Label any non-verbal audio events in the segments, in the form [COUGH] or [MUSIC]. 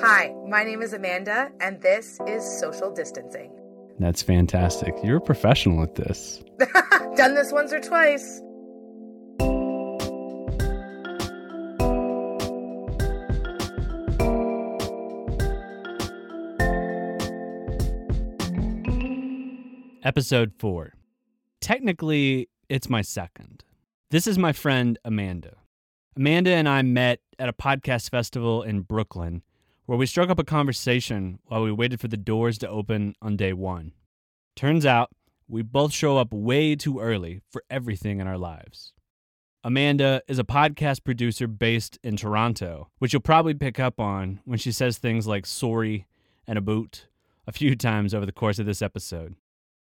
Hi, my name is Amanda, and this is Social Distancing. That's fantastic. You're a professional at this. [LAUGHS] Done this once or twice. Episode 4. Technically, it's my second. This is my friend Amanda. Amanda and I met at a podcast festival in Brooklyn where we struck up a conversation while we waited for the doors to open on day one. Turns out, we both show up way too early for everything in our lives. Amanda is a podcast producer based in Toronto, which you'll probably pick up on when she says things like sorry and a boot a few [LAUGHS] times over the course of this episode.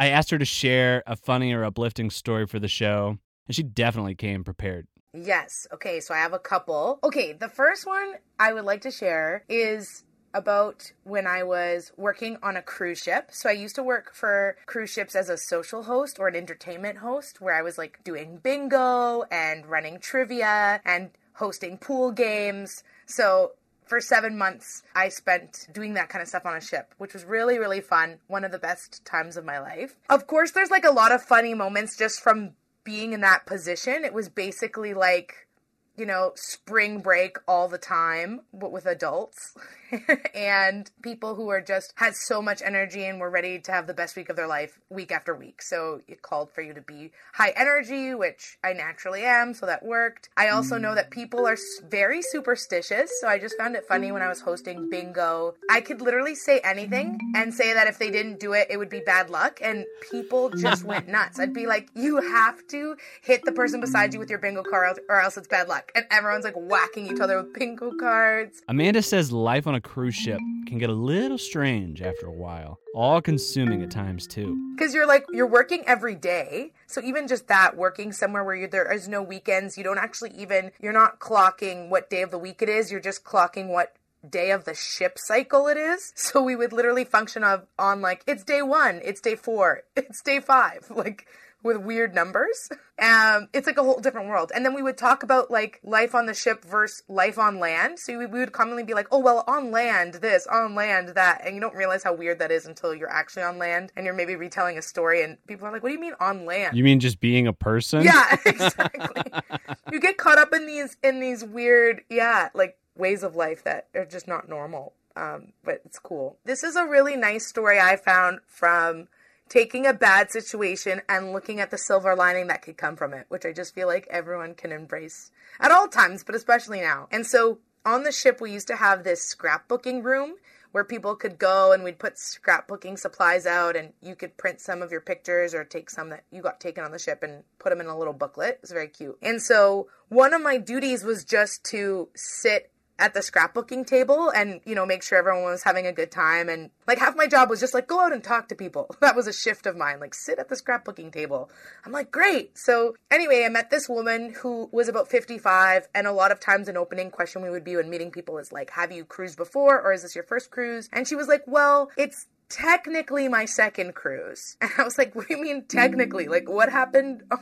I asked her to share a funny or uplifting story for the show, and she definitely came prepared. Yes. Okay, so I have a couple. Okay, the first one I would like to share is about when I was working on a cruise ship. So I used to work for cruise ships as a social host or an entertainment host where I was like doing bingo and running trivia and hosting pool games. So for seven months, I spent doing that kind of stuff on a ship, which was really, really fun. One of the best times of my life. Of course, there's like a lot of funny moments just from being in that position. It was basically like, you know, spring break all the time, but with adults. [LAUGHS] and people who are just had so much energy and were ready to have the best week of their life week after week. So it called for you to be high energy, which I naturally am, so that worked. I also know that people are very superstitious, so I just found it funny when I was hosting bingo. I could literally say anything and say that if they didn't do it, it would be bad luck, and people just [LAUGHS] went nuts. I'd be like, "You have to hit the person beside you with your bingo card, or else it's bad luck," and everyone's like whacking each other with bingo cards. Amanda says life on a cruise ship can get a little strange after a while, all consuming at times too. Because you're like, you're working every day. So even just that, working somewhere where there is no weekends, you don't actually even, you're not clocking what day of the week it is, you're just clocking what day of the ship cycle it is. [LAUGHS] So we would literally function of, on like, it's day one, it's day four, [LAUGHS] it's day five. Like, with weird numbers. [LAUGHS] Um, it's like a whole different world. And then we would talk about like life on the ship versus life on land. So we, we would commonly be like, oh, well, on land, this, on land, that. And you don't realize how weird that is until you're actually on land and you're maybe retelling a story. And people are like, what do you mean on land? You mean just being a person? Yeah, [LAUGHS] [LAUGHS] exactly. you get caught up in these, in these weird, yeah, like ways of life that are just not normal. Um, but it's cool. This is a really nice story I found from taking a bad situation and looking at the silver lining that could come from it, which I just feel like everyone can embrace at all times, but especially now. And so on the ship, we used to have this scrapbooking room where people could go and we'd put scrapbooking supplies out and you could print some of your pictures or take some that you got taken on the ship and put them in a little booklet. It was very cute. And so one of my duties was just to sit at the scrapbooking table and you know make sure everyone was having a good time. And like half my job was just like go out and talk to people. [LAUGHS] That was a shift of mine like sit at the scrapbooking table. I'm like great. So anyway i met this woman who was about 55 and a lot of times an opening question we would be when meeting people is like have you cruised before or is this your first cruise? And she was like well it's technically my second cruise. [LAUGHS] And i was like what do you mean technically? Mm. Like what happened [LAUGHS]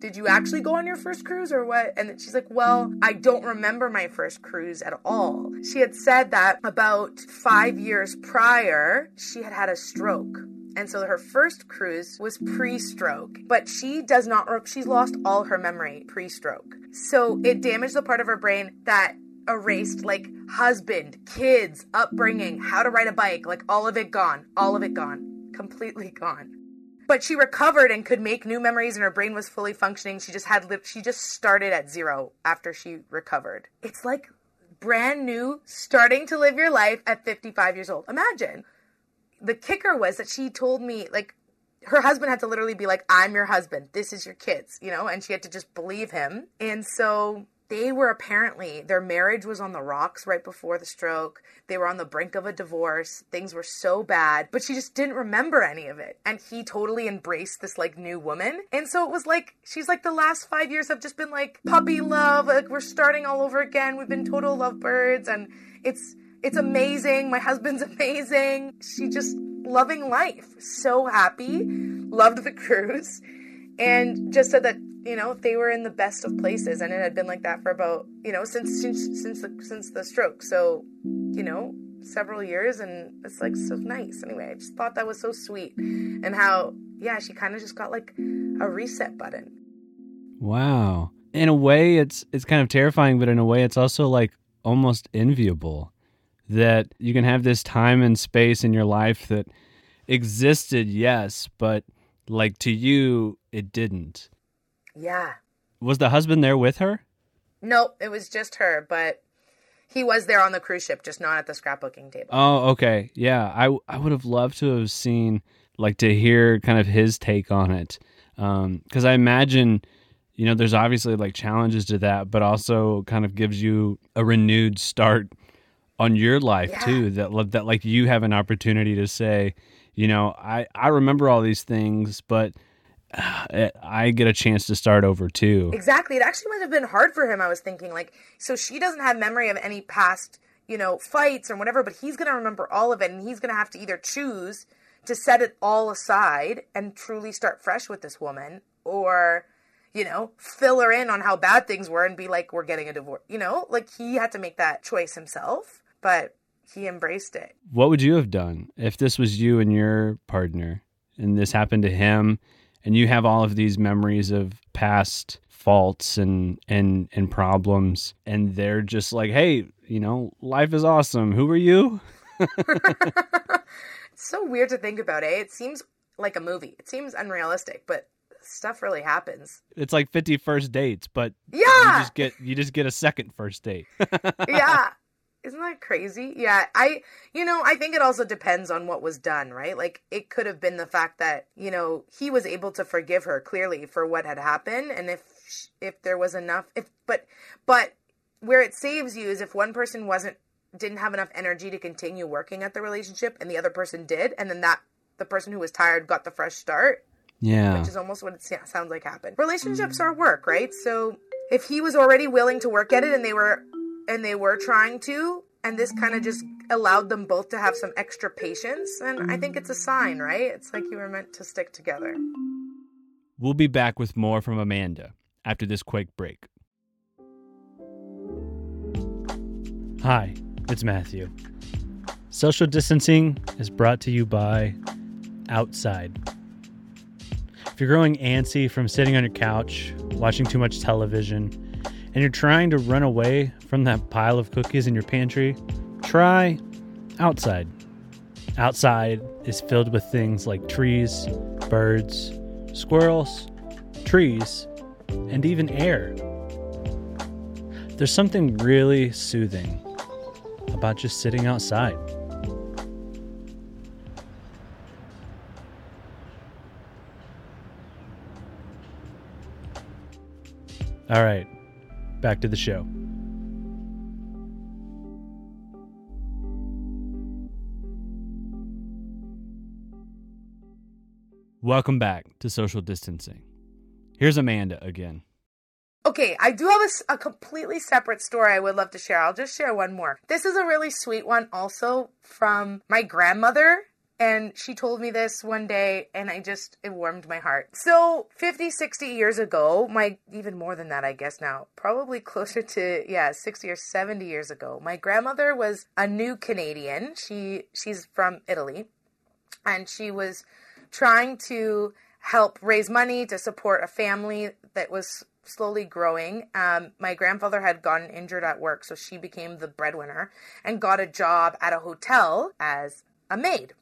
did you actually go on your first cruise or what? And she's like, well, I don't remember my first cruise at all. She had said that about five years prior, she had had a stroke. And so her first cruise was pre stroke, but she does not, she's lost all her memory pre stroke. So it damaged the part of her brain that erased like husband, kids, upbringing, how to ride a bike, like all of it gone, all of it gone, completely gone but she recovered and could make new memories and her brain was fully functioning. She just had she just started at zero after she recovered. It's like brand new starting to live your life at 55 years old. Imagine. The kicker was that she told me like her husband had to literally be like i'm your husband. This is your kids you know and she had to just believe him. And so they were apparently their marriage was on the rocks right before the stroke. They were on the brink of a divorce. Things were so bad, but she just didn't remember any of it. And he totally embraced this like new woman. And so it was like she's like the last 5 years have just been like puppy love, like we're starting all over again. We've been total lovebirds and it's it's amazing. My husband's [LAUGHS] amazing. She just loving life. So happy. Loved the [LAUGHS] cruise. And just said that you know they were in the best of places and it had been like that for about you know since since since the since the stroke. So you know several years and it's like so nice. Anyway i just thought that was so sweet and how yeah she kind of just got like a reset button. Wow. In a way it's it's kind of terrifying but in a way it's also like almost enviable that you can have this time and space in your life that existed yes but like to you it didn't yeah was the husband there with her nope it was just her but he was there on the cruise ship, just not at the scrapbooking table. Oh, okay. Yeah, I I would have loved to have seen like to hear kind of his take on it, because um, I imagine you know there's obviously like challenges to that, but also kind of gives you a renewed start on your life yeah. too. That that like you have an opportunity to say, you know, I I remember all these things, but I get a chance to start over too. Exactly. It actually might have been hard for him. I was thinking, like, so she doesn't have memory of any past, you know, fights or whatever, but he's going to remember all of it, and he's going to have to either choose to set it all aside and truly start fresh with this woman, or, you know, fill her in on how bad things were and be like, we're getting a divorce. You know, like he had to make that choice himself, but he embraced it. What would you have done if this was you and your partner, and this happened to him? And you have all of these memories of past faults and and and problems. And they're just like hey you know life is awesome. Who are you? [LAUGHS] It's so weird to think about eh? It seems like a movie. It seems unrealistic but stuff really happens. It's like 50 first dates but yeah! you just get you just get a second first date. [LAUGHS] Yeah isn't that crazy? Yeah, I, you know, I think it also depends on what was done, right? Like, it could have been the fact that, you know, he was able to forgive her clearly for what had happened. And if, if there was enough, if, but, but where it saves you is if one person wasn't, didn't have enough energy to continue working at the relationship and the other person did. And then that, the person who was tired got the fresh start. Yeah. Which is almost what it sounds like happened. Relationships are work, right? So if he was already willing to work at it and they were and they were trying to and this kind of just allowed them both to have some extra patience and i think it's a sign right? It's like you were meant to stick together. We'll be back with more from amanda after this quick break. Hi it's matthew. Social distancing is brought to you by outside. If you're growing antsy from sitting on your couch watching too much television and you're trying to run away from that pile of cookies in your pantry, try outside. Outside is filled with things like trees, birds, squirrels, trees, and even air. There's something really soothing about just sitting outside. All right, back to the show. Welcome back to social distancing. Here's Amanda again. Okay, I do have a, a, completely separate story I would love to share. I'll just share one more. This is a really sweet one, also from my grandmother. And she told me this one day, and I just, it warmed my heart. So, 50, 60 years ago, my, even more than that, I guess now, probably [LAUGHS] closer to, yeah, 60 or 70 years ago, my grandmother was a new Canadian. She, she's from Italy, and she was trying to help raise money to support a family that was slowly growing. Um, my grandfather had gotten injured at work, so she became the breadwinner and got a job at a hotel as a maid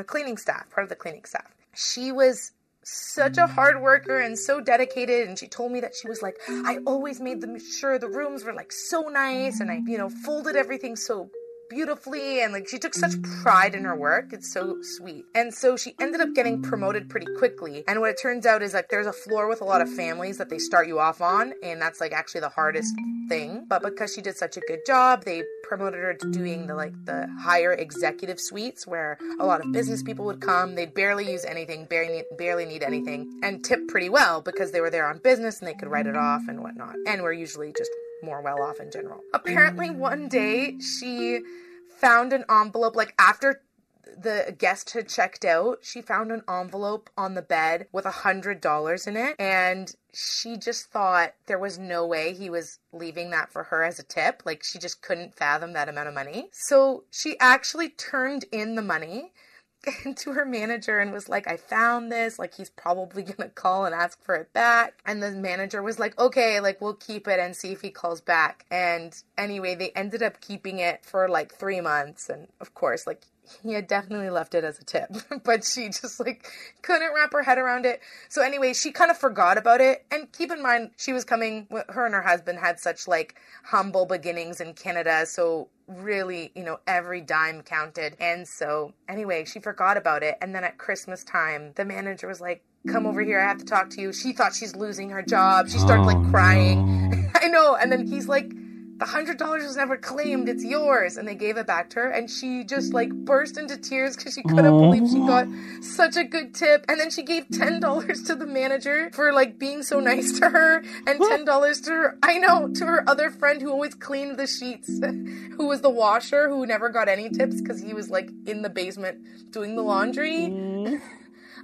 a cleaning staff, part of the cleaning staff. She was such a hard worker and so dedicated and she told me that she was like I always made them sure the rooms were like so nice and I you know folded everything so beautifully and like she took such pride in her work. It's so sweet. And so she ended up getting promoted pretty quickly. And what it turns out is like there's a floor with a lot of families that they start you off on and that's like actually the hardest thing. But because she did such a good job, they promoted her to doing the like the higher executive suites where a lot of business people would come. They'd barely use anything, barely barely need anything, and tip pretty well because they were there on business and they could write it off and whatnot. And we're usually just more well off in general. Apparently, one day she found an envelope, like after the guest had checked out, she found an envelope on the bed with a hundred dollars in it, and she just thought there was no way he was leaving that for her as a tip. Like she just couldn't fathom that amount of money. So she actually turned in the money [LAUGHS] to her manager and was like, I found this. Like, he's probably [LAUGHS] going to call and ask for it back. And the manager was like, okay, like, we'll keep it and see if he calls back. And anyway, they ended up keeping it for like three months. And of course, like, he had definitely left it as a tip, [LAUGHS] but she just like couldn't wrap her head around it. So anyway, she kind of forgot about it. And keep in mind, she was coming. Her and her husband had such like humble beginnings in Canada, so really, you know, every dime counted. And so anyway, she forgot about it. And then at Christmas time, the manager was like, "Come over here. I have to talk to you." She thought she's losing her job. She started like oh, crying. No. [LAUGHS] I know. And then he's like the hundred dollars was never claimed. It's yours. And they gave it back to her. And she just like burst into tears because she couldn't Aww. believe she got such a good tip. And then she gave ten dollars to the manager for like being so nice to her and ten dollars to her i know to her other friend who always cleaned the sheets [LAUGHS] who was the washer who never got any tips because he was like in the basement doing the laundry. Mm.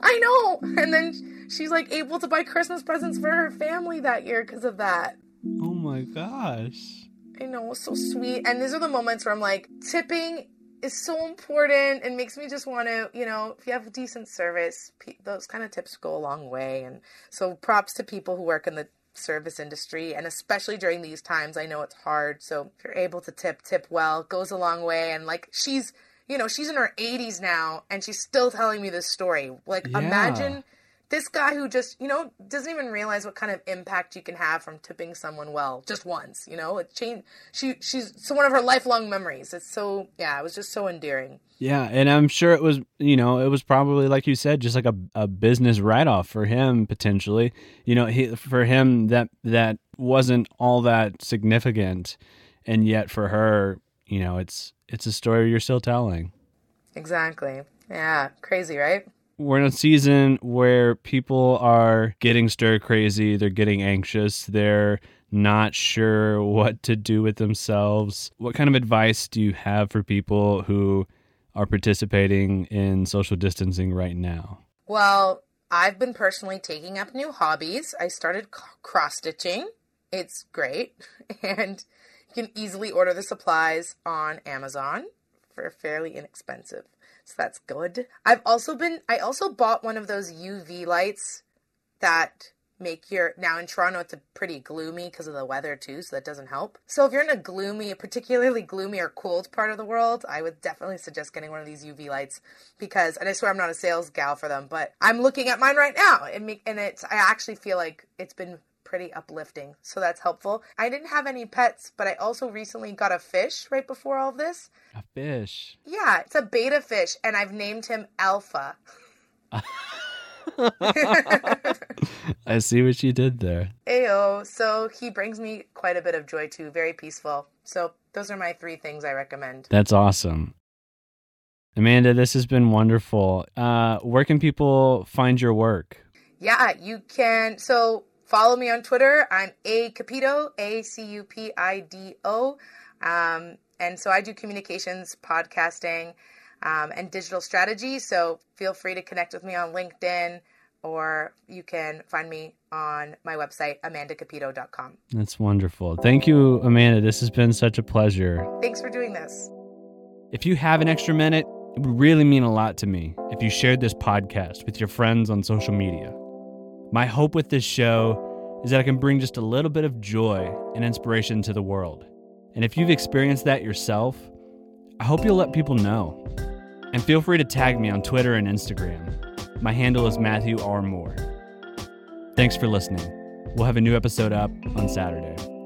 I know. And then she's like able to buy christmas presents for her family that year because of that. Oh my gosh I know, so sweet. And these are the moments where I'm like, tipping is so important and makes me just want to, you know, if you have decent service, those kind of tips go a long way. And so props to people who work in the service industry and especially during these times I know it's hard so if you're able to tip tip well goes a long way and like she's you know she's in her 80s now and she's still telling me this story like yeah. imagine this guy who just, you know, doesn't even realize what kind of impact you can have from tipping someone well just once, you know? It changed she she's so one of her lifelong memories. It's so yeah, it was just so endearing. Yeah, and I'm sure it was, you know, it was probably like you said just like a a business write-off for him potentially. You know, he for him that that wasn't all that significant and yet for her, you know, it's it's a story you're still telling. Exactly. Yeah, crazy, right? We're in a season where people are getting stir crazy, they're getting anxious, they're not sure [LAUGHS] what to do with themselves. What kind of advice do you have for people who are participating in social distancing right now? Well, I've been personally taking up new hobbies. I started cross stitching. It's great. [LAUGHS] And you can easily order the supplies on Amazon for fairly inexpensive so that's good. I've also been I also bought one of those UV lights that make your now in Toronto it's a pretty gloomy because of the weather too, so that doesn't help. So if you're in a gloomy, particularly gloomy or cold part of the world, I would definitely suggest getting one of these UV lights because and I swear I'm not a sales gal for them, but I'm looking at mine right now and make and it's I actually feel like it's been pretty uplifting. So that's helpful. I didn't have any pets, but I also recently got a fish right before all this. A fish? Yeah, it's a betta fish, and I've named him Alpha. [LAUGHS] I see what you did there. Ayo. So he brings me quite a bit of joy too. Very peaceful. So those are my three things I recommend. That's awesome. Amanda, this has been wonderful. Uh, where can people find your work? Yeah, you can. So Follow me on Twitter. I'm A Cupido, A C U P I D O. Um, and so I do communications, podcasting, um, and digital strategy. So feel free to connect with me on LinkedIn or you can find me on my website, amandacupido.com. That's wonderful. Thank you, Amanda. This has been such a pleasure. Thanks for doing this. If you have an extra minute, it would really mean a lot to me if you shared this podcast with your friends on social media. My hope with this show is that I can bring just a little bit of joy and inspiration to the world. And if you've experienced that yourself, I hope you'll let people know. And feel free to tag me on Twitter and Instagram. My handle is Matthew R. Moore. Thanks for listening. We'll have a new episode up on Saturday.